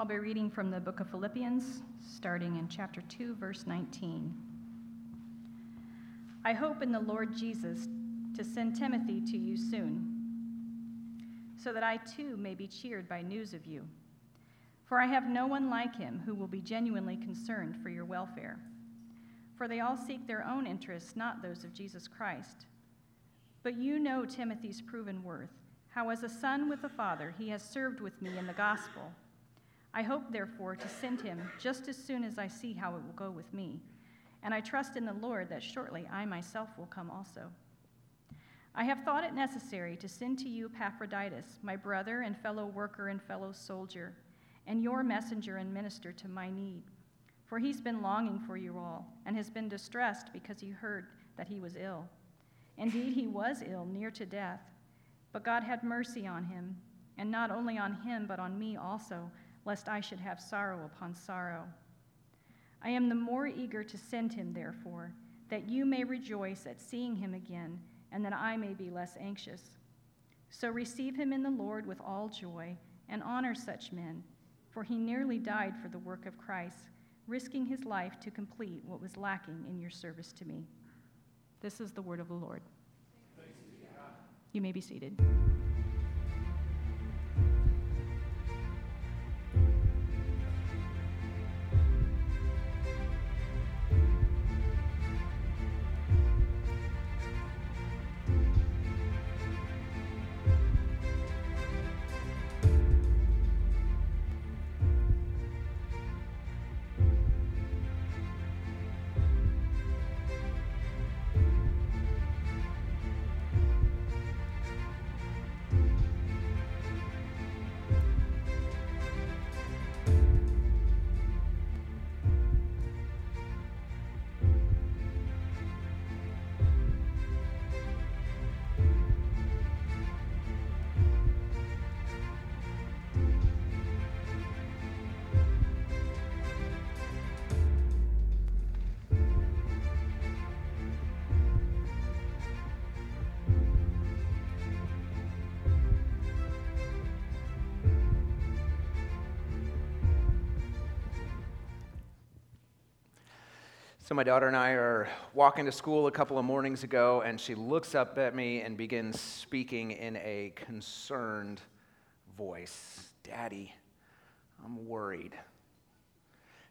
I'll be reading from the book of Philippians, starting in chapter 2, verse 19. I hope in the Lord Jesus to send Timothy to you soon, so that I too may be cheered by news of you. For I have no one like him who will be genuinely concerned for your welfare. For they all seek their own interests, not those of Jesus Christ. But you know Timothy's proven worth, how as a son with a father he has served with me in the gospel. I hope, therefore, to send him just as soon as I see how it will go with me. And I trust in the Lord that shortly I myself will come also. I have thought it necessary to send to you Epaphroditus, my brother and fellow worker and fellow soldier, and your messenger and minister to my need. For he's been longing for you all, and has been distressed because he heard that he was ill. Indeed, he was ill, near to death. But God had mercy on him, and not only on him, but on me also, lest I should have sorrow upon sorrow. I am the more eager to send him, therefore, that you may rejoice at seeing him again, and that I may be less anxious. So receive him in the Lord with all joy, and honor such men, for he nearly died for the work of Christ, risking his life to complete what was lacking in your service to me. This is the word of the Lord. You may be seated. So, my daughter and I are walking to school a couple of mornings ago, and she looks up at me and begins speaking in a concerned voice Daddy, I'm worried.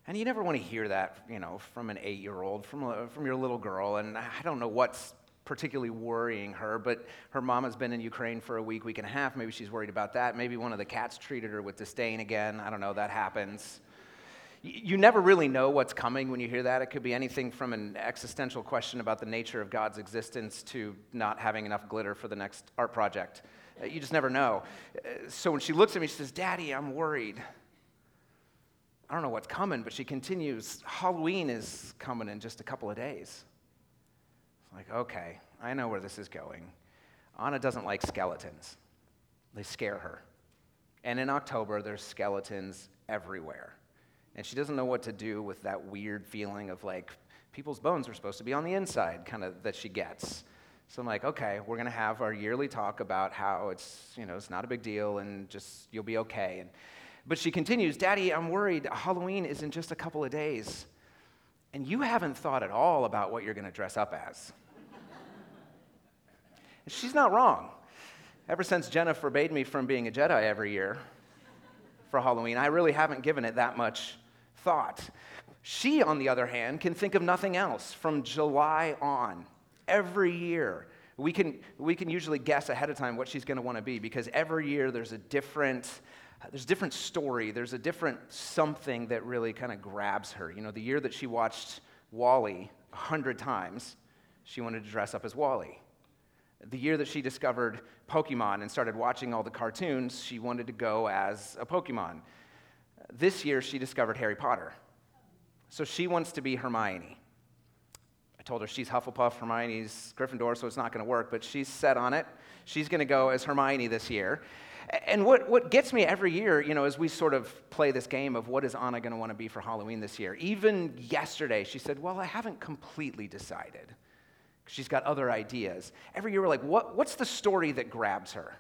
And you never want to hear that, you know, from an eight year old, from, from your little girl. And I don't know what's particularly worrying her, but her mom has been in Ukraine for a week, week and a half. Maybe she's worried about that. Maybe one of the cats treated her with disdain again. I don't know, that happens you never really know what's coming when you hear that. It could be anything from an existential question about the nature of God's existence to not having enough glitter for the next art project. Uh, you just never know. Uh, so when she looks at me, she says, Daddy, I'm worried. I don't know what's coming, but she continues, Halloween is coming in just a couple of days. It's like, okay, I know where this is going. Anna doesn't like skeletons, they scare her. And in October, there's skeletons everywhere. And she doesn't know what to do with that weird feeling of like, people's bones are supposed to be on the inside, kind of that she gets. So I'm like, okay, we're going to have our yearly talk about how it's, you know, it's not a big deal and just you'll be okay. And, but she continues, Daddy, I'm worried. Halloween is in just a couple of days. And you haven't thought at all about what you're going to dress up as. She's not wrong. Ever since Jenna forbade me from being a Jedi every year for Halloween, I really haven't given it that much thought. She, on the other hand, can think of nothing else from July on. Every year, we can, we can usually guess ahead of time what she's going to want to be because every year there's a different there's a different story there's a different something that really kind of grabs her you know the year that she watched a hundred times she wanted to dress up as WALL-E the year that she discovered pokemon and started watching all the cartoons she wanted to go as a pokemon this year she discovered Harry Potter. So she wants to be Hermione. I told her she's Hufflepuff, Hermione's Gryffindor, so it's not going to work, but she's set on it. She's going to go as Hermione this year. And what, what gets me every year, you know, as we sort of play this game of what is Anna going to want to be for Halloween this year, even yesterday, she said, Well, I haven't completely decided. She's got other ideas. Every year, we're like, what, What's the story that grabs her?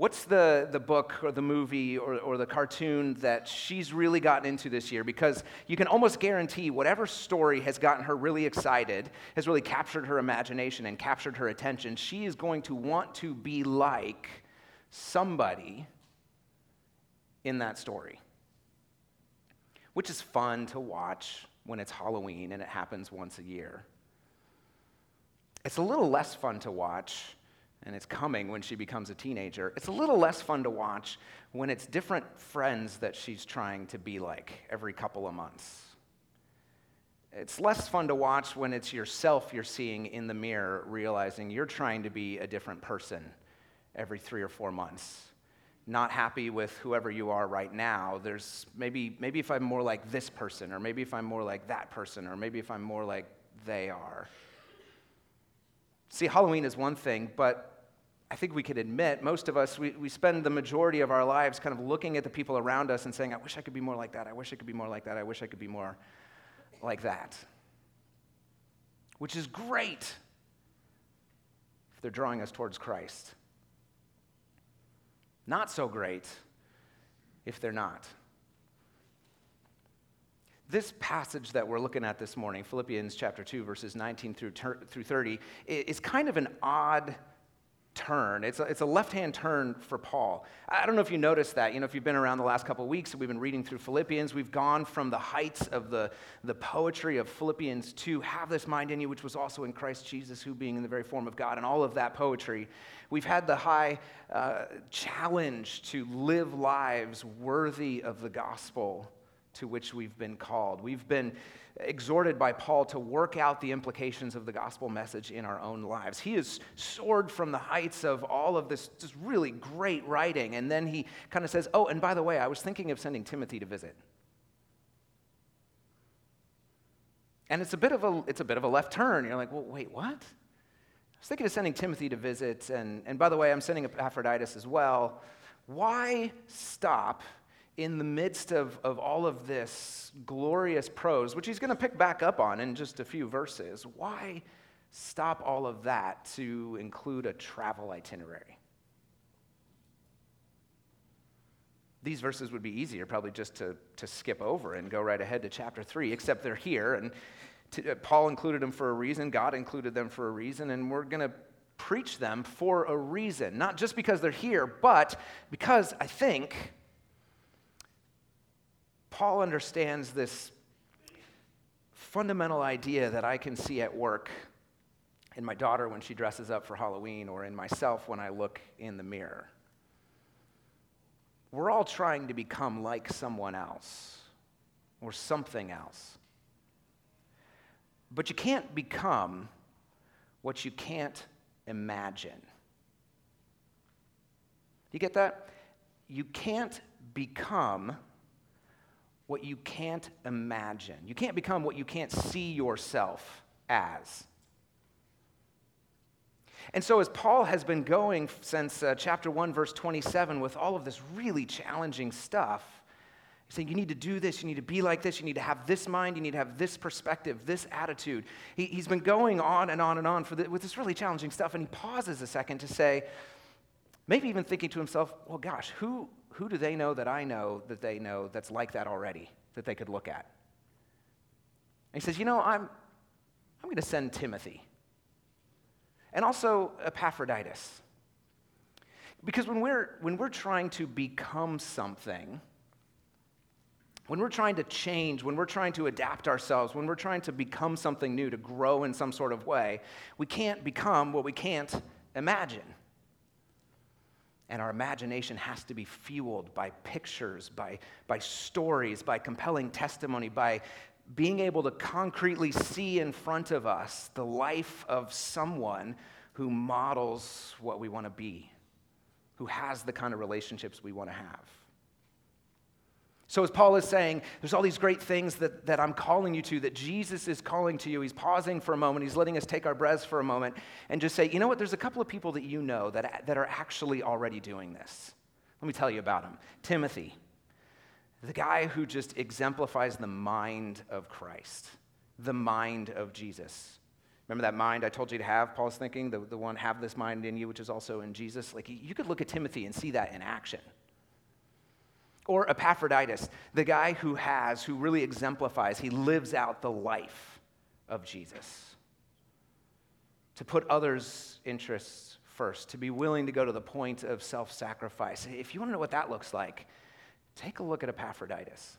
What's the, the book or the movie or, or the cartoon that she's really gotten into this year? Because you can almost guarantee whatever story has gotten her really excited, has really captured her imagination and captured her attention, she is going to want to be like somebody in that story. Which is fun to watch when it's Halloween and it happens once a year. It's a little less fun to watch and it's coming when she becomes a teenager. It's a little less fun to watch when it's different friends that she's trying to be like every couple of months. It's less fun to watch when it's yourself you're seeing in the mirror, realizing you're trying to be a different person every three or four months. Not happy with whoever you are right now. There's maybe, maybe if I'm more like this person, or maybe if I'm more like that person, or maybe if I'm more like they are. See, Halloween is one thing, but I think we could admit, most of us, we, we spend the majority of our lives kind of looking at the people around us and saying, I wish I could be more like that. I wish I could be more like that. I wish I could be more like that. Which is great if they're drawing us towards Christ. Not so great if they're not. This passage that we're looking at this morning, Philippians chapter 2, verses 19 through, through 30, is kind of an odd turn. It's a, it's a left hand turn for Paul. I don't know if you noticed that. You know, if you've been around the last couple of weeks, we've been reading through Philippians. We've gone from the heights of the, the poetry of Philippians to have this mind in you, which was also in Christ Jesus, who being in the very form of God, and all of that poetry. We've had the high uh, challenge to live lives worthy of the gospel to which we've been called. We've been exhorted by Paul to work out the implications of the gospel message in our own lives. He has soared from the heights of all of this just really great writing, and then he kind of says, Oh, and by the way, I was thinking of sending Timothy to visit. And it's a bit of a, it's a, bit of a left turn. You're like, well, wait, what? I was thinking of sending Timothy to visit, and, and by the way, I'm sending Epaphroditus as well. Why stop in the midst of, of all of this glorious prose, which he's going to pick back up on in just a few verses, why stop all of that to include a travel itinerary? These verses would be easier probably just to, to skip over and go right ahead to chapter 3, except they're here. And to, uh, Paul included them for a reason, God included them for a reason, and we're going to preach them for a reason. Not just because they're here, but because I think Paul understands this fundamental idea that I can see at work in my daughter when she dresses up for Halloween or in myself when I look in the mirror. We're all trying to become like someone else or something else. But you can't become what you can't imagine. You get that? You can't become what you can't imagine. You can't become what you can't see yourself as. And so, as Paul has been going since uh, chapter 1, verse 27, with all of this really challenging stuff, he's saying you need to do this, you need to be like this, you need to have this mind, you need to have this perspective, this attitude. He, has been going on and on and on the, with this really challenging stuff, and he pauses a second to say, maybe even thinking to himself, well, gosh, who, who do they know that I know that they know that's like that already that they could look at? And he says, You know, I'm, I'm going to send Timothy and also Epaphroditus. Because when we're, when we're trying to become something, when we're trying to change, when we're trying to adapt ourselves, when we're trying to become something new, to grow in some sort of way, we can't become what we can't imagine. And our imagination has to be fueled by pictures, by, by stories, by compelling testimony, by being able to concretely see in front of us the life of someone who models what we want to be, who has the kind of relationships we want to have. So, as Paul is saying, there's all these great things that, that I'm calling you to, that Jesus is calling to you. He's pausing for a moment. He's letting us take our breaths for a moment and just say, you know what? There's a couple of people that you know that, that are actually already doing this. Let me tell you about them. Timothy, the guy who just exemplifies the mind of Christ, the mind of Jesus. Remember that mind I told you to have, Paul's thinking, the, the one, have this mind in you, which is also in Jesus? Like, you could look at Timothy and see that in action. Or Epaphroditus, the guy who has, who really exemplifies, he lives out the life of Jesus. To put others' interests first, to be willing to go to the point of self sacrifice. If you want to know what that looks like, take a look at Epaphroditus.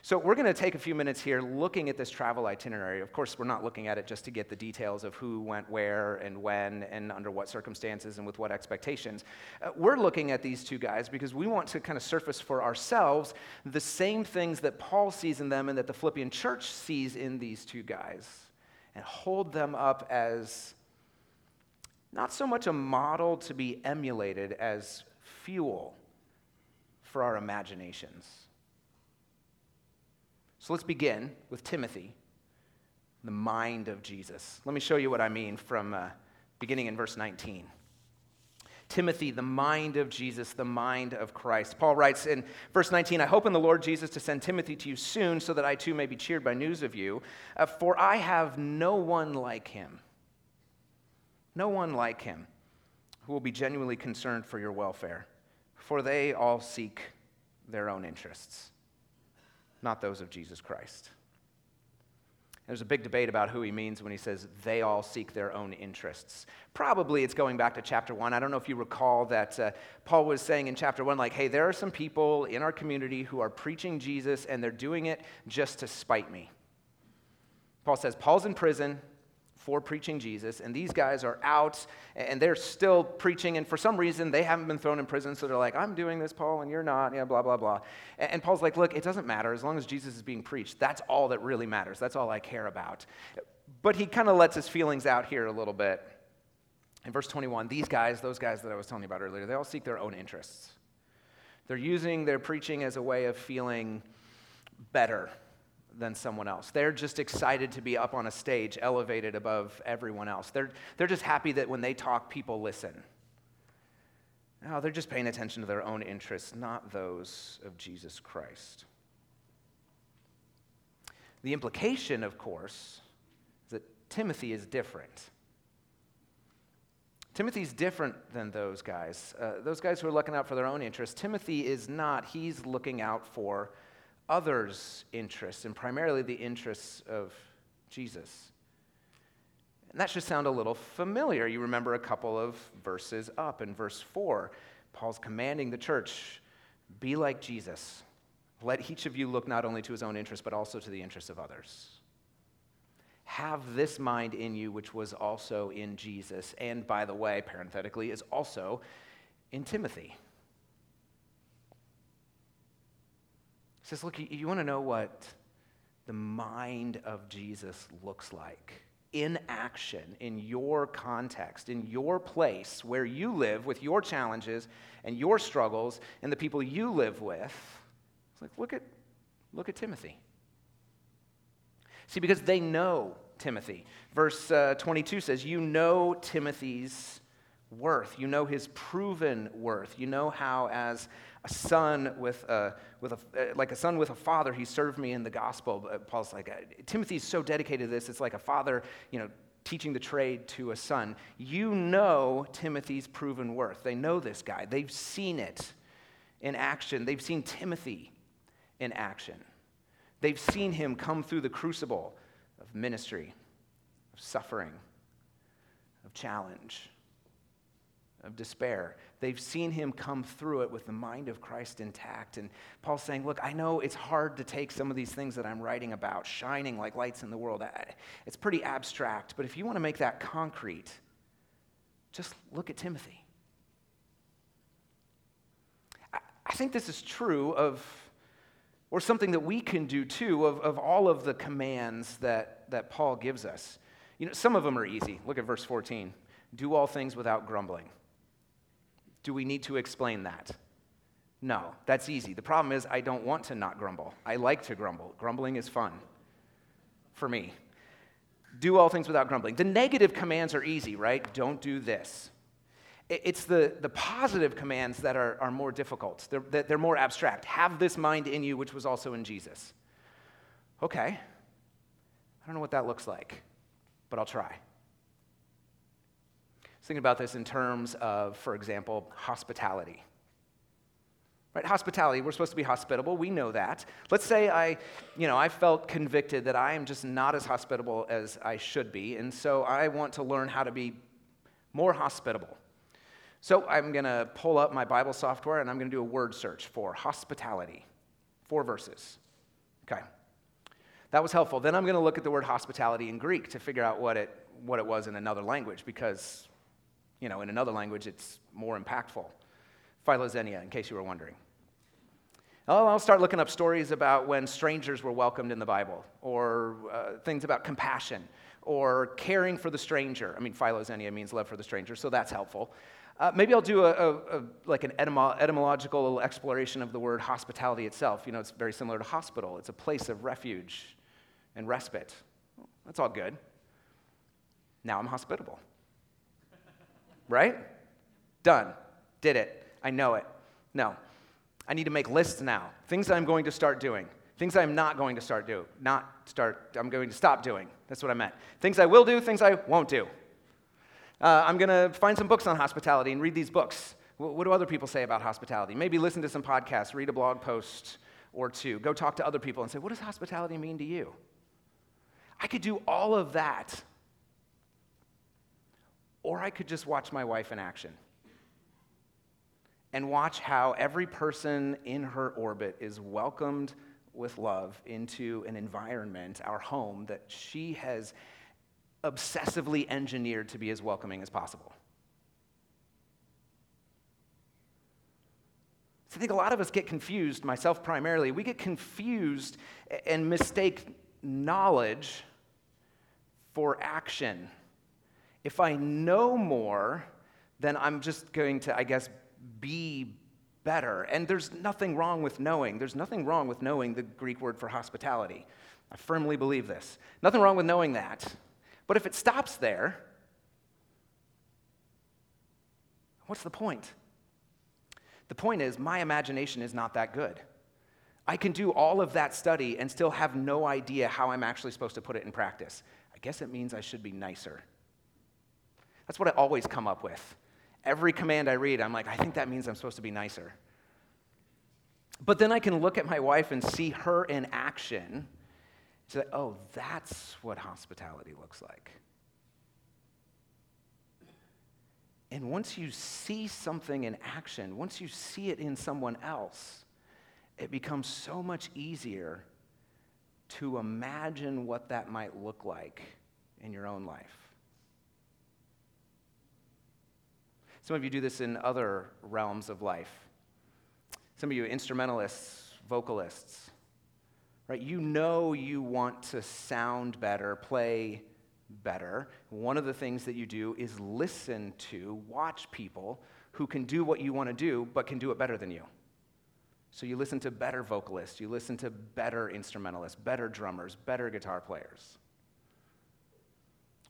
So, we're going to take a few minutes here looking at this travel itinerary. Of course, we're not looking at it just to get the details of who went where and when and under what circumstances and with what expectations. Uh, we're looking at these two guys because we want to kind of surface for ourselves the same things that Paul sees in them and that the Philippian church sees in these two guys and hold them up as not so much a model to be emulated as fuel for our imaginations. So let's begin with Timothy, the mind of Jesus. Let me show you what I mean from uh, beginning in verse 19. Timothy, the mind of Jesus, the mind of Christ. Paul writes in verse 19, I hope in the Lord Jesus to send Timothy to you soon so that I too may be cheered by news of you, uh, for I have no one like him. No one like him who will be genuinely concerned for your welfare, for they all seek their own interests not those of Jesus Christ. There's a big debate about who he means when he says they all seek their own interests. Probably it's going back to chapter one. I don't know if you recall that uh, Paul was saying in chapter one, like, hey, there are some people in our community who are preaching Jesus and they're doing it just to spite me. Paul says, Paul's in prison for preaching Jesus, and these guys are out and they're still preaching, and for some reason they haven't been thrown in prison, so they're like, I'm doing this, Paul, and you're not, yeah, blah, blah, blah. And Paul's like, Look, it doesn't matter as long as Jesus is being preached. That's all that really matters. That's all I care about. But he kind of lets his feelings out here a little bit. In verse 21, these guys, those guys that I was telling you about earlier, they all seek their own interests. They're using their preaching as a way of feeling better than someone else. They're just excited to be up on a stage, elevated above everyone else. They're, they're just happy that when they talk, people listen. No, they're just paying attention to their own interests, not those of Jesus Christ. The implication, of course, is that Timothy is different. Timothy's different than those guys. Uh, those guys who are looking out for their own interests. Timothy is not. He's looking out for others' interests and primarily the interests of Jesus. And that should sound a little familiar. You remember a couple of verses up in verse 4. Paul's commanding the church be like Jesus. Let each of you look not only to his own interests, but also to the interests of others. Have this mind in you, which was also in Jesus, and by the way, parenthetically, is also in Timothy. Says, Look, you, you want to know what the mind of Jesus looks like in action, in your context, in your place where you live with your challenges and your struggles and the people you live with. It's like, look at, look at Timothy. See, because they know Timothy. Verse uh, 22 says, You know Timothy's worth. You know his proven worth. You know how, as a son with a, with a, uh, like a son with a father, he served me in the gospel. Paul's like, uh, Timothy's so dedicated to this, it's like a father, you know, teaching the trade to a son. You know Timothy's proven worth. They know this guy, they've seen it in action, they've seen Timothy in action. They've seen him come through the crucible of ministry, of suffering, of challenge of despair. They've seen him come through it with the mind of Christ intact. And Paul's saying, Look, I know it's hard to take some of these things that I'm writing about, shining like lights in the world. It's pretty abstract, but if you want to make that concrete, just look at Timothy. I think this is true of, or something that we can do too, of, of all of the commands that, that Paul gives us. You know, some of them are easy. Look at verse 14 do all things without grumbling. Do we need to explain that? No, that's easy. The problem is, I don't want to not grumble. I like to grumble. Grumbling is fun for me. Do all things without grumbling. The negative commands are easy, right? Don't do this. It's the, the positive commands that are, are more difficult, they're, they're more abstract. Have this mind in you, which was also in Jesus. Okay. I don't know what that looks like. but I'll try. Thinking about this in terms of, for example, hospitality. Right? Hospitality, we're supposed to be hospitable. We know that. Let's say I, you know, I felt convicted that I am just not as hospitable as I should be, and so I want to learn how to be more hospitable. So I'm going to pull up my Bible software and I'm going to do a word search for hospitality. Four verses. Okay. That was helpful. Then I'm going to look at the word hospitality in Greek to figure out what it, what it was in another language because, you know, in another language it's more impactful. Philoxenia, in case you were wondering. Oh, I'll start looking up stories about when strangers were welcomed in the Bible, or uh, things about compassion, or caring for the stranger. I mean, philoxenia means love for the stranger, so that's helpful. Uh, maybe I'll do a, a, a like an etymo- etymological exploration of the word hospitality itself. You know, it's very similar to hospital. It's a place of refuge and respite. That's all good. Now I'm hospitable. Right? Done. Did it. I know it. No. I need to make lists now. Things I'm going to start doing. Things I'm not going to start do. Not start, I'm going to stop doing. That's what I meant. Things I will do, things I won't do. Uh, I'm going to find some books on hospitality and read these books. What do other people say about hospitality? Maybe listen to some podcasts, read a blog post or two, go talk to other people and say, What does hospitality mean to you? I could do all of that. Or I could just watch my wife in action and watch how every person in her orbit is welcomed with love into an environment, our home, that she has obsessively engineered to be as welcoming as possible. So I think a lot of us get confused, myself primarily, we get confused and mistake knowledge for action. If I know more, then I'm just going to, I guess, be better. And there's nothing wrong with knowing. There's nothing wrong with knowing the Greek word for hospitality. I firmly believe this. Nothing wrong with knowing that. But if it stops there, what's the point? The point is, my imagination is not that good. I can do all of that study and still have no idea how I'm actually supposed to put it in practice. I guess it means I should be nicer. That's what I always come up with. Every command I read, I'm like, I think that means I'm supposed to be nicer. But then I can look at my wife and see her in action Say, oh, that's what hospitality looks like. And once you see something in action, once you see it in someone else, it becomes so much easier to imagine what that might look like in your own life. Some of you do this in other realms of life. Some of you instrumentalists, vocalists, right? You know you want to sound better, play better. One of the things that you do is listen to, watch people who can do what you want to do, but can do it better than you. So you listen to better vocalists, you listen to better instrumentalists, better drummers, better guitar players.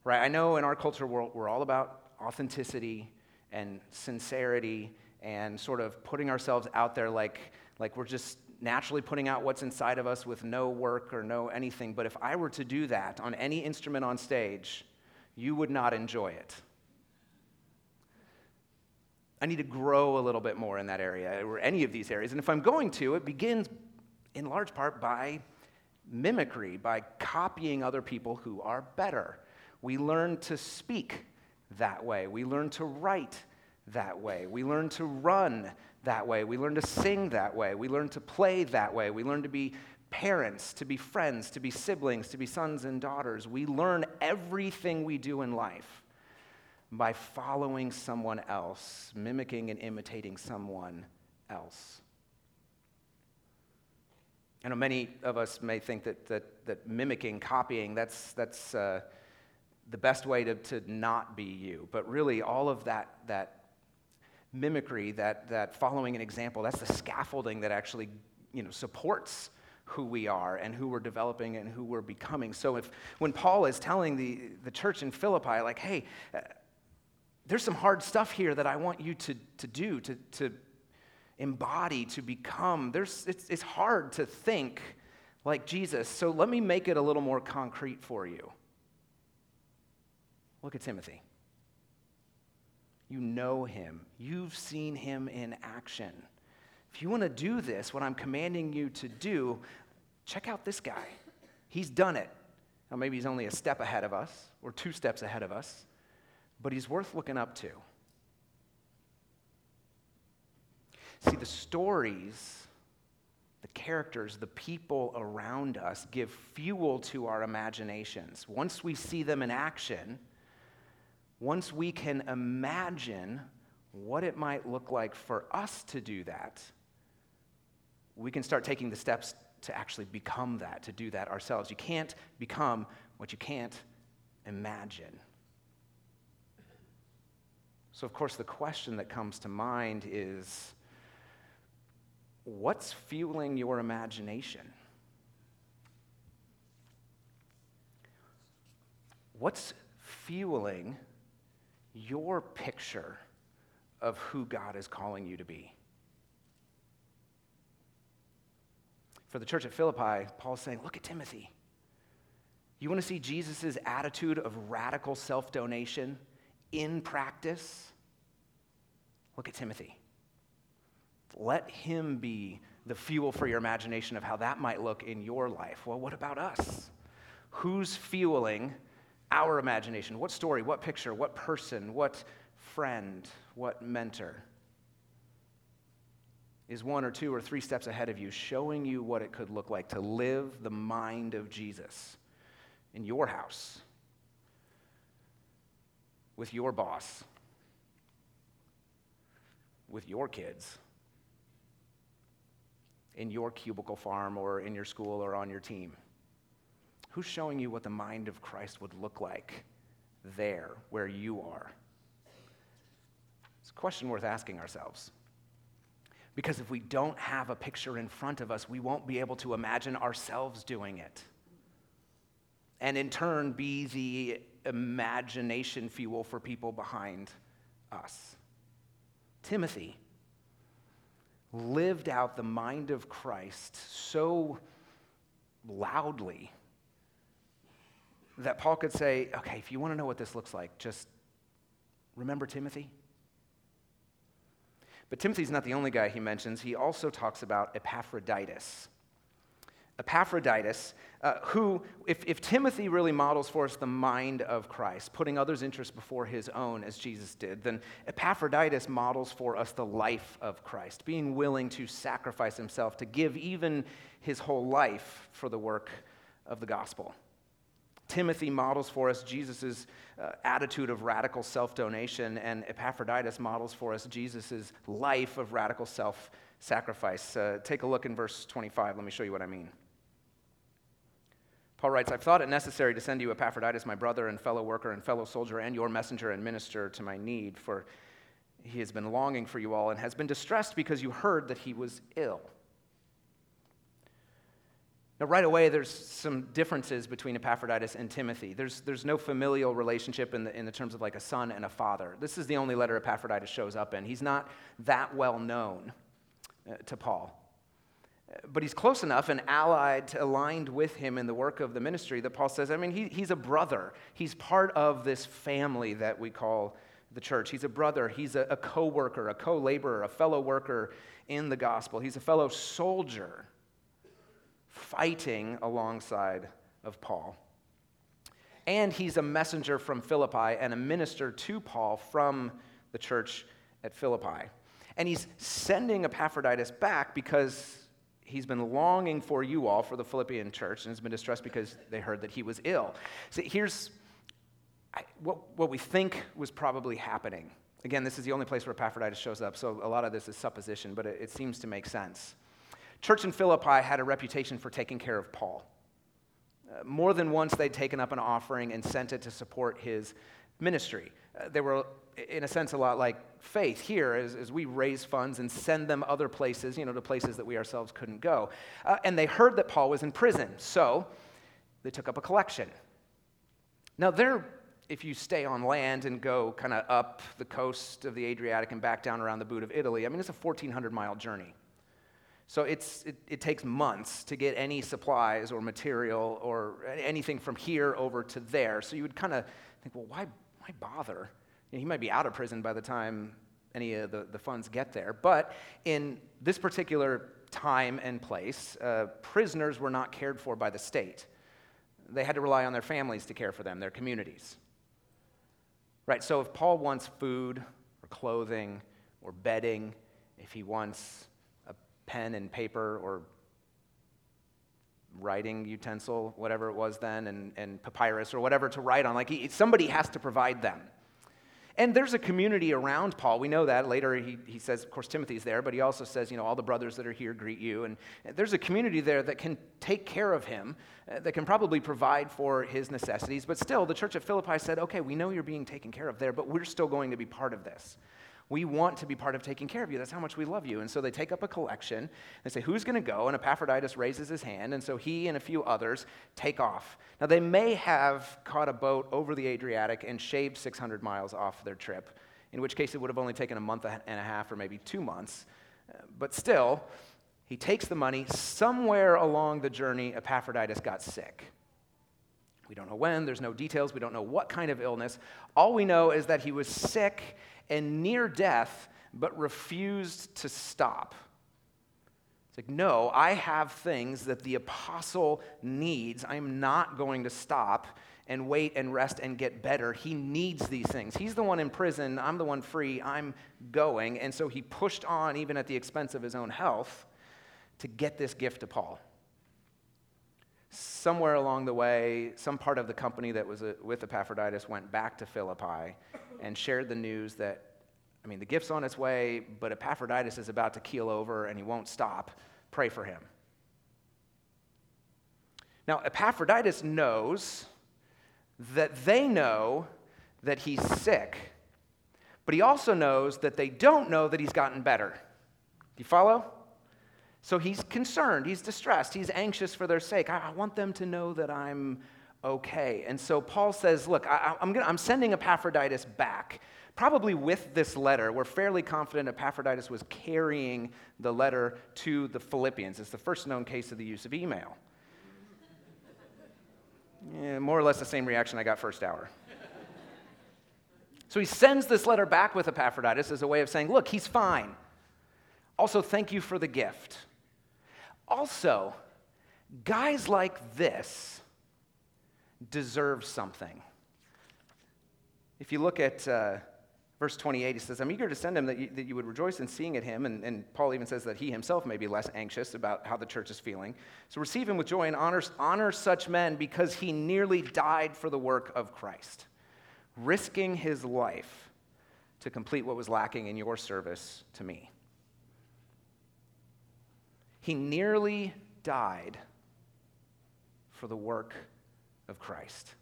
Right? I know in our culture we're, we're all about authenticity and sincerity and sort of putting ourselves out there like, like we're just naturally putting out what's inside of us with no work or no anything. But if I were to do that on any instrument on stage, you would not enjoy it. I need to grow a little bit more in that area or any of these areas. And if I'm going to, it begins in large part by mimicry, by copying other people who are better. We learn to speak that way, we learn to write that way, we learn to run that way. We learn to sing that way. We learn to play that way. We learn to be parents, to be friends, to be siblings, to be sons and daughters. We learn everything we do in life by following someone else, mimicking and imitating someone else. I know many of us may think that, that, that mimicking, copying, that's, that's uh, the best way to, to not be you. But really, all of that, that mimicry, that, that following an example, that's the scaffolding that actually you know, supports who we are and who we're developing and who we're becoming. So if when Paul is telling the, the church in Philippi, like, hey, uh, there's some hard stuff here that I want you to, to do, to, to embody, to become. There's, it's, it's hard to think like Jesus. So let me make it a little more concrete for you. Look at Timothy. You know him, you've seen him in action. If you want to do this, what I'm commanding you to do, check out this guy. He's done it. Now, maybe he's only a step ahead of us or two steps ahead of us, but he's worth looking up to. See, the stories, the characters, the people around us give fuel to our imaginations. Once we see them in action, once we can imagine what it might look like for us to do that, we can start taking the steps to actually become that, to do that ourselves. You can't become what you can't imagine. So, of course, the question that comes to mind is what's fueling your imagination? What's fueling your picture of who God is calling you to be? For the church at Philippi, Paul's saying, Look at Timothy. You want to see Jesus' attitude of radical self donation in practice? Look at Timothy. Let him be the fuel for your imagination of how that might look in your life. Well, what about us? Who's fueling our imagination? What story, what picture, what person, what friend, what mentor? is one or two or three steps ahead of you, showing you what it could look like to live the mind of Jesus in your house, with your boss, with your kids, in your cubicle farm or in your school or on your team. Who's showing you what the mind of Christ would look like there where you are? It's a question worth asking ourselves. Because if we don't have a picture in front of us, we won't be able to imagine ourselves doing it. And in turn, be the imagination fuel for people behind us. Timothy lived out the mind of Christ so loudly that Paul could say, okay, if you want to know what this looks like, just remember Timothy. But Timothy's not the only guy he mentions. He also talks about Epaphroditus. Epaphroditus, uh, who, if, if Timothy really models for us the mind of Christ, putting others' interests before his own as Jesus did, then Epaphroditus models for us the life of Christ, being willing to sacrifice himself, to give even his whole life for the work of the gospel. Timothy models for us Jesus' uh, attitude of radical self donation, and Epaphroditus models for us Jesus' life of radical self sacrifice. Uh, take a look in verse 25. Let me show you what I mean. Paul writes, I've thought it necessary to send you Epaphroditus, my brother and fellow worker and fellow soldier, and your messenger and minister to my need, for he has been longing for you all and has been distressed because you heard that he was ill. Now, right away, there's some differences between Epaphroditus and Timothy. There's, there's no familial relationship in the, in the terms of like a son and a father. This is the only letter Epaphroditus shows up in. He's not that well known uh, to Paul. But he's close enough and allied, aligned with him in the work of the ministry that Paul says, I mean, he, he's a brother. He's part of this family that we call the church. He's a brother. He's a, a co worker, a co laborer, a fellow worker in the gospel. He's a fellow soldier fighting alongside of Paul. And he's a messenger from Philippi and a minister to Paul from the church at Philippi. And he's sending Epaphroditus back because he's been longing for you all, for the Philippian church, and has been distressed because they heard that he was ill. So here's what, what we think was probably happening. Again, this is the only place where Epaphroditus shows up, so a lot of this is supposition, but it, it seems to make sense. Church in Philippi had a reputation for taking care of Paul. Uh, more than once, they'd taken up an offering and sent it to support his ministry. Uh, they were, in a sense, a lot like faith here, as, as, we raise funds and send them other places, you know, to places that we ourselves couldn't go. Uh, and they heard that Paul was in prison, so they took up a collection. Now, there, if you stay on land and go kind of up the coast of the Adriatic and back down around the boot of Italy, I mean, it's a 1,400 mile journey. So it's, it, it, takes months to get any supplies or material or anything from here over to there. So you would kind of think, well, why, why bother? he might be out of prison by the time any of the, the funds get there. But in this particular time and place, uh, prisoners were not cared for by the state. They had to rely on their families to care for them, their communities. Right, so if Paul wants food or clothing or bedding, if he wants pen and paper or writing utensil, whatever it was then, and, and papyrus or whatever to write on, like he, somebody has to provide them. And there's a community around Paul. We know that. Later, he, he says, of course, Timothy's there, but he also says, you know, all the brothers that are here greet you. And there's a community there that can take care of him, uh, that can probably provide for his necessities. But still, the church at Philippi said, okay, we know you're being taken care of there, but we're still going to be part of this. We want to be part of taking care of you. That's how much we love you. And so they take up a collection. They say, Who's going to go? And Epaphroditus raises his hand. And so he and a few others take off. Now, they may have caught a boat over the Adriatic and shaved 600 miles off their trip, in which case it would have only taken a month and a half or maybe two months. But still, he takes the money. Somewhere along the journey, Epaphroditus got sick. We don't know when, there's no details, we don't know what kind of illness. All we know is that he was sick and near death, but refused to stop. It's like, no, I have things that the apostle needs. I'm not going to stop and wait and rest and get better. He needs these things. He's the one in prison. I'm the one free. I'm going. And so he pushed on, even at the expense of his own health, to get this gift to Paul. Somewhere along the way, some part of the company that was uh, with Epaphroditus went back to Philippi and shared the news that, I mean, the gift's on its way, but Epaphroditus is about to keel over and he won't stop. Pray for him. Now, Epaphroditus knows that they know that he's sick, but he also knows that they don't know that he's gotten better. Do you follow? So he's concerned, he's distressed, he's anxious for their sake. I, I want them to know that I'm okay. And so Paul says, Look, I, am I'm, sending Epaphroditus back, probably with this letter. We're fairly confident Epaphroditus was carrying the letter to the Philippians. It's the first known case of the use of email. Yeah, more or less the same reaction I got first hour. So he sends this letter back with Epaphroditus as a way of saying, Look, he's fine. Also, thank you for the gift. Also, guys like this deserve something. If you look at uh, verse 28, he says, I'm eager to send him that you, that you would rejoice in seeing at him. And, and, Paul even says that he himself may be less anxious about how the church is feeling. So receive him with joy and honor, honor such men because he nearly died for the work of Christ, risking his life to complete what was lacking in your service to me. He nearly died for the work of Christ.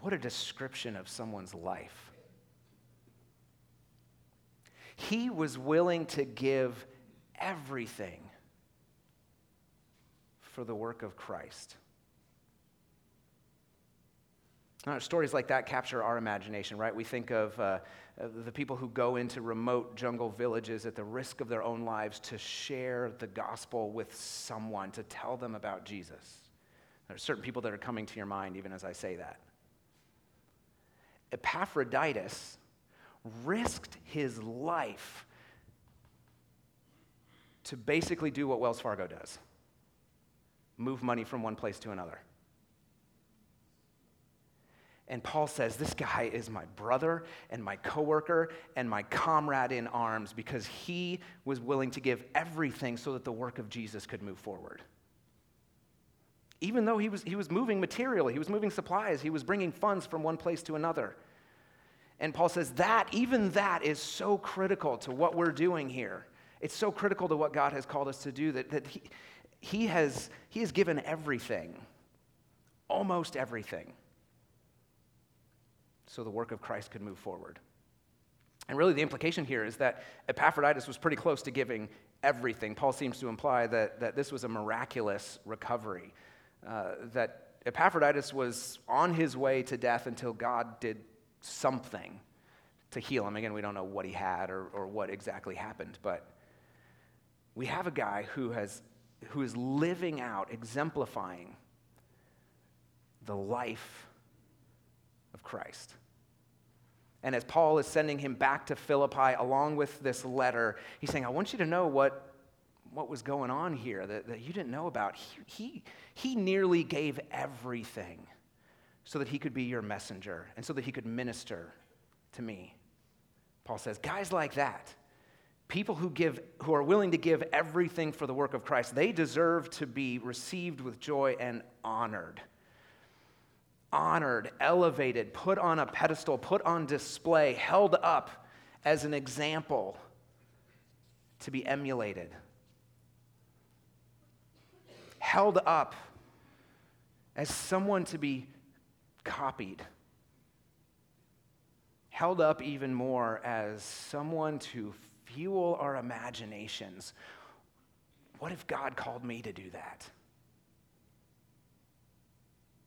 What a description of someone's life. He was willing to give everything for the work of Christ. Now, stories like that capture our imagination, right? We think of uh, Uh, the people who go into remote jungle villages at the risk of their own lives to share the gospel with someone, to tell them about Jesus. There are certain people that are coming to your mind even as I say that. Epaphroditus risked his life to basically do what Wells Fargo does move money from one place to another. And Paul says, This guy is my brother and my coworker and my comrade in arms because he was willing to give everything so that the work of Jesus could move forward. Even though he was, he was moving materially, he was moving supplies, he was bringing funds from one place to another. And Paul says, That, even that, is so critical to what we're doing here. It's so critical to what God has called us to do that, that he, he, has, he has given everything, almost everything so the work of Christ could move forward. And really, the implication here is that Epaphroditus was pretty close to giving everything. Paul seems to imply that, that this was a miraculous recovery, uh, that Epaphroditus was on his way to death until God did something to heal him. Again, we don't know what he had or, or what exactly happened, but we have a guy who, has, who is living out, exemplifying the life Christ. And as Paul is sending him back to Philippi along with this letter, he's saying, I want you to know what, what was going on here that, that you didn't know about. He, he, he nearly gave everything so that he could be your messenger and so that he could minister to me. Paul says, guys like that, people who give who are willing to give everything for the work of Christ, they deserve to be received with joy and honored. Honored, elevated, put on a pedestal, put on display, held up as an example to be emulated. Held up as someone to be copied, held up even more as someone to fuel our imaginations. What if God called me to do that?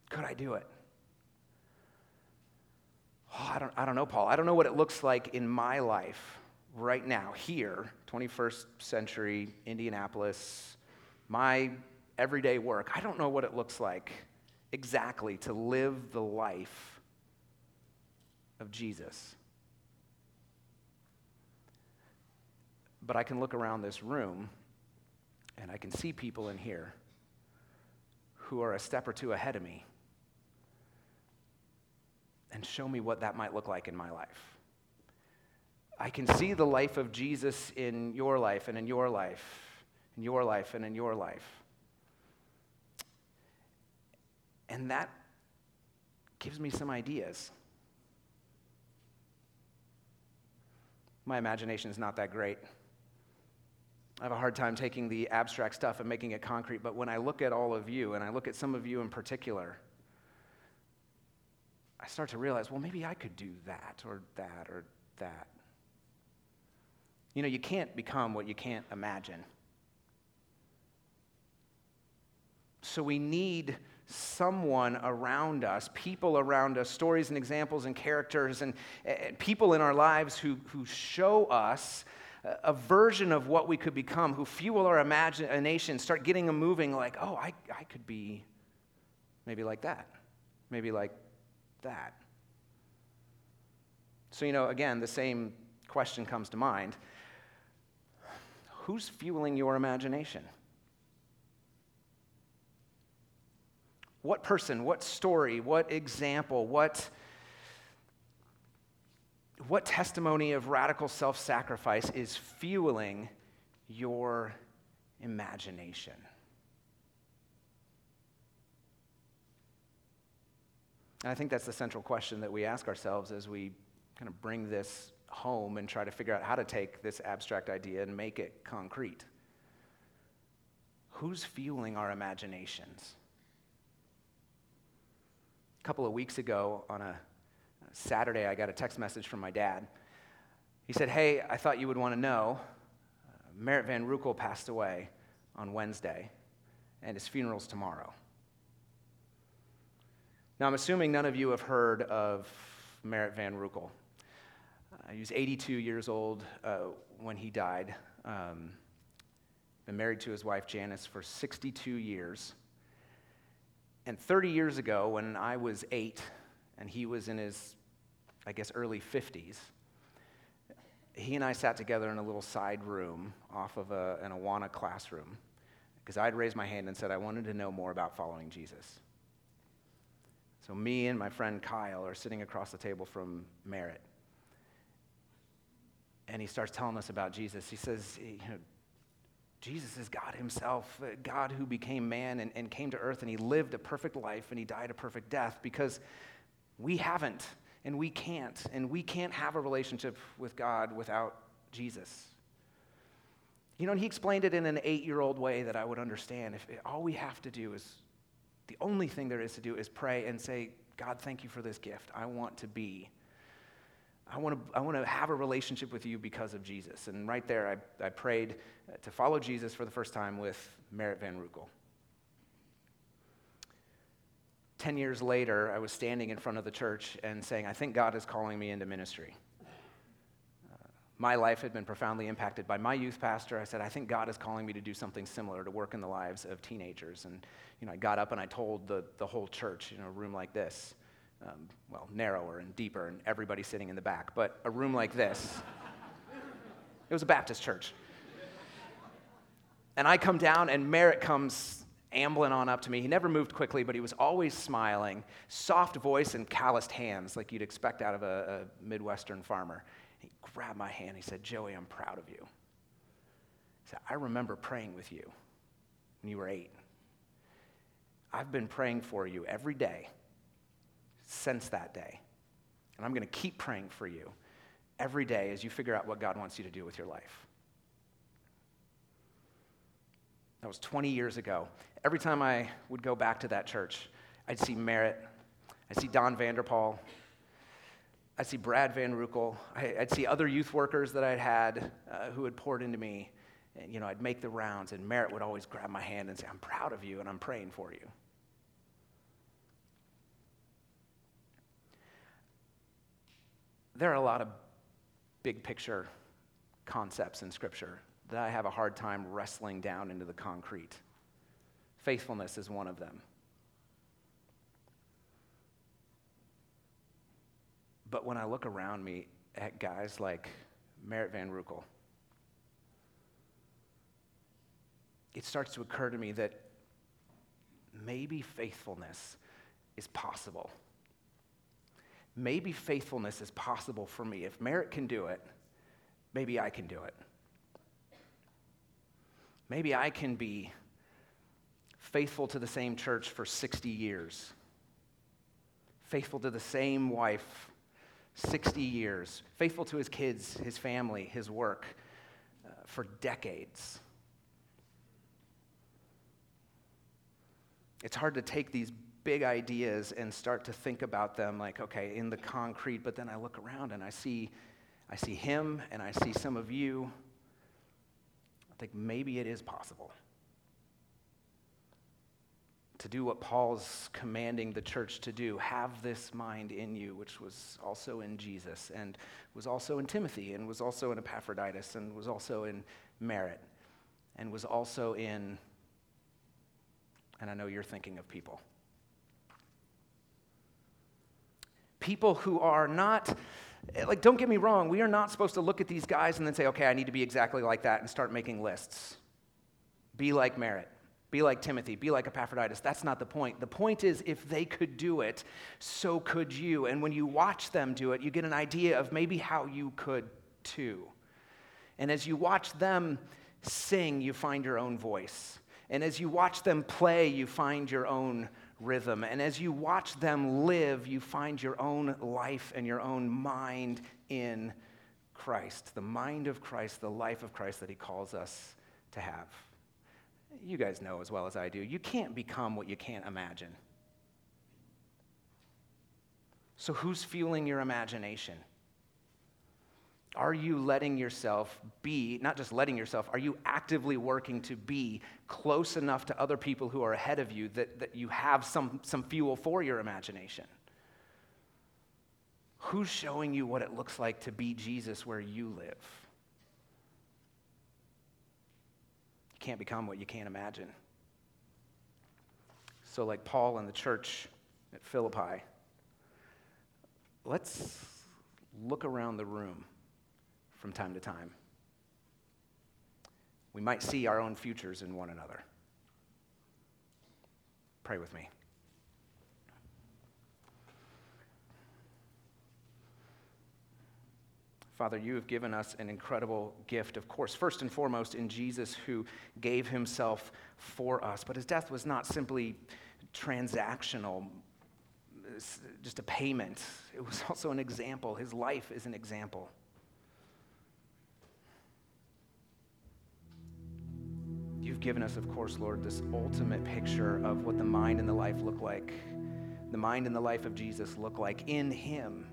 Could I do it? Oh, I, don't, I don't know, Paul. I don't know what it looks like in my life right now, here, 21st century Indianapolis, my everyday work. I don't know what it looks like exactly to live the life of Jesus. But I can look around this room and I can see people in here who are a step or two ahead of me and show me what that might look like in my life. I can see the life of Jesus in your life and in your life, in your life and in your life. And that gives me some ideas. My imagination is not that great. I have a hard time taking the abstract stuff and making it concrete, but when I look at all of you, and I look at some of you in particular, start to realize, well, maybe I could do that or that or that. You know, you can't become what you can't imagine. So we need someone around us, people around us, stories and examples and characters, and, and people in our lives who, who show us eh, a version of what we could become, who fuel our imagination, start getting them moving like, oh, I, I could be maybe like that, maybe like that. So, you know, again, the same question comes to mind Who's fueling your imagination? What person, what story, what example, what, what testimony of radical self sacrifice is fueling your imagination? And I think that's the central question that we ask ourselves as we kind of bring this home and try to figure out how to take this abstract idea and make it concrete. Who's fueling our imaginations? A couple of weeks ago on a Saturday, I got a text message from my dad. He said, Hey, I thought you would want to know. Uh, Merritt Van Rukel passed away on Wednesday, and his funeral's tomorrow. Now, I'm assuming none of you have heard of Merritt Van Rukel. Uh, he was 82 years old uh, when he died. Um, been married to his wife Janice for 62 years. And 30 years ago, when I was eight and he was in his, I guess, early 50s, he and I sat together in a little side room off of a, an Awana classroom because I'd raised my hand and said I wanted to know more about following Jesus. So, me and my friend Kyle are sitting across the table from Merritt. And he starts telling us about Jesus. He says, you know, Jesus is God Himself, uh, God who became man and, and came to earth, and He lived a perfect life and He died a perfect death because we haven't and we can't, and we can't have a relationship with God without Jesus. You know, and He explained it in an eight year old way that I would understand. If all we have to do is, the only thing there is to do is pray and say, God, thank you for this gift. I want to be I want to, I want to have a relationship with you because of Jesus. And right there, I, I prayed uh, to follow Jesus for the first time with Merritt Van Rukel. Ten years later, I was standing in front of the church and saying, I think God is calling me into ministry. My life had been profoundly impacted by my youth pastor. I said, I think God is calling me to do something similar to work in the lives of teenagers. And, you know, I got up and I told the, the whole church, know, a room like this, um, well, narrower and deeper, and everybody sitting in the back, but a room like this. it was a Baptist church. And I come down, and Merritt comes ambling on up to me. He never moved quickly, but he was always smiling, soft voice and calloused hands, like you'd expect out of a, a Midwestern farmer. He grabbed my hand. He said, Joey, I'm proud of you. He said, I remember praying with you when you were eight. I've been praying for you every day since that day. And I'm going to keep praying for you every day as you figure out what God wants you to do with your life. That was 20 years ago. Every time I would go back to that church, I'd see Merritt, I'd see Don Vanderpaul, I'd see Brad Van Rukel. I'd see other youth workers that I'd had uh, who had poured into me. And, you know, I'd make the rounds, and Merritt would always grab my hand and say, I'm proud of you and I'm praying for you. There are a lot of big picture concepts in Scripture that I have a hard time wrestling down into the concrete. Faithfulness is one of them. But when I look around me at guys like Merritt Van Rukel, it starts to occur to me that maybe faithfulness is possible. Maybe faithfulness is possible for me. If Merritt can do it, maybe I can do it. Maybe I can be faithful to the same church for 60 years, faithful to the same wife 60 years, faithful to his kids, his family, his work uh, for decades. It's hard to take these big ideas and start to think about them like, okay, in the concrete, but then I look around and I see, I see him and I see some of you. I think maybe it is possible to do what Paul's commanding the church to do. Have this mind in you, which was also in Jesus, and was also in Timothy, and was also in Epaphroditus, and was also in Merritt, and was also in, and I know you're thinking of people. People who are not, like, don't get me wrong, we are not supposed to look at these guys and then say, okay, I need to be exactly like that and start making lists. Be like Merritt be like Timothy, be like Epaphroditus. That's not the point. The point is, if they could do it, so could you. And when you watch them do it, you get an idea of maybe how you could too. And as you watch them sing, you find your own voice. And as you watch them play, you find your own rhythm. And as you watch them live, you find your own life and your own mind in Christ the mind of Christ, the life of Christ that He calls us to have you guys know as well as I do, you can't become what you can't imagine. So, who's fueling your imagination? Are you letting yourself be, not just letting yourself, are you actively working to be close enough to other people who are ahead of you that, that you have some, some fuel for your imagination? Who's showing you what it looks like to be Jesus where you live? You can't become what you can't imagine. So, like Paul and the church at Philippi, let's look around the room from time to time. We might see our own futures in one another. Pray with me. Father, you have given us an incredible gift, of course, first and foremost in Jesus who gave himself for us. But his death was not simply transactional, just a payment, it was also an example. His life is an example. You've given us, of course, Lord, this ultimate picture of what the mind and the life look like. The mind and the life of Jesus look like in Him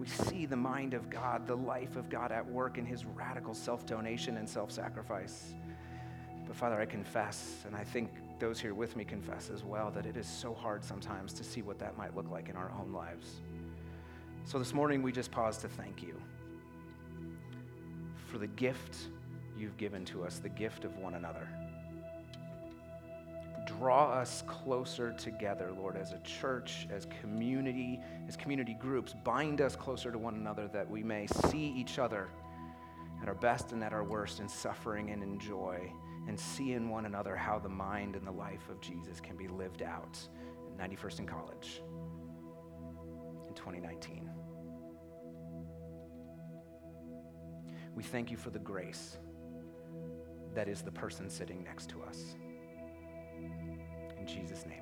we see the mind of God, the life of God at work in his radical self donation and self sacrifice. But Father, I confess, and I think those here with me confess as well, that it is so hard sometimes to see what that might look like in our own lives. So this morning, we just pause to thank you. for the gift you've given to us, the gift of one another. Draw us closer together, Lord, as a church, as community, as community groups. Bind us closer to one another that we may see each other at our best and at our worst in suffering and in joy, and see in one another how the mind and the life of Jesus can be lived out at 91st and College in 2019. We thank you for the grace that is the person sitting next to us. Jesus' name.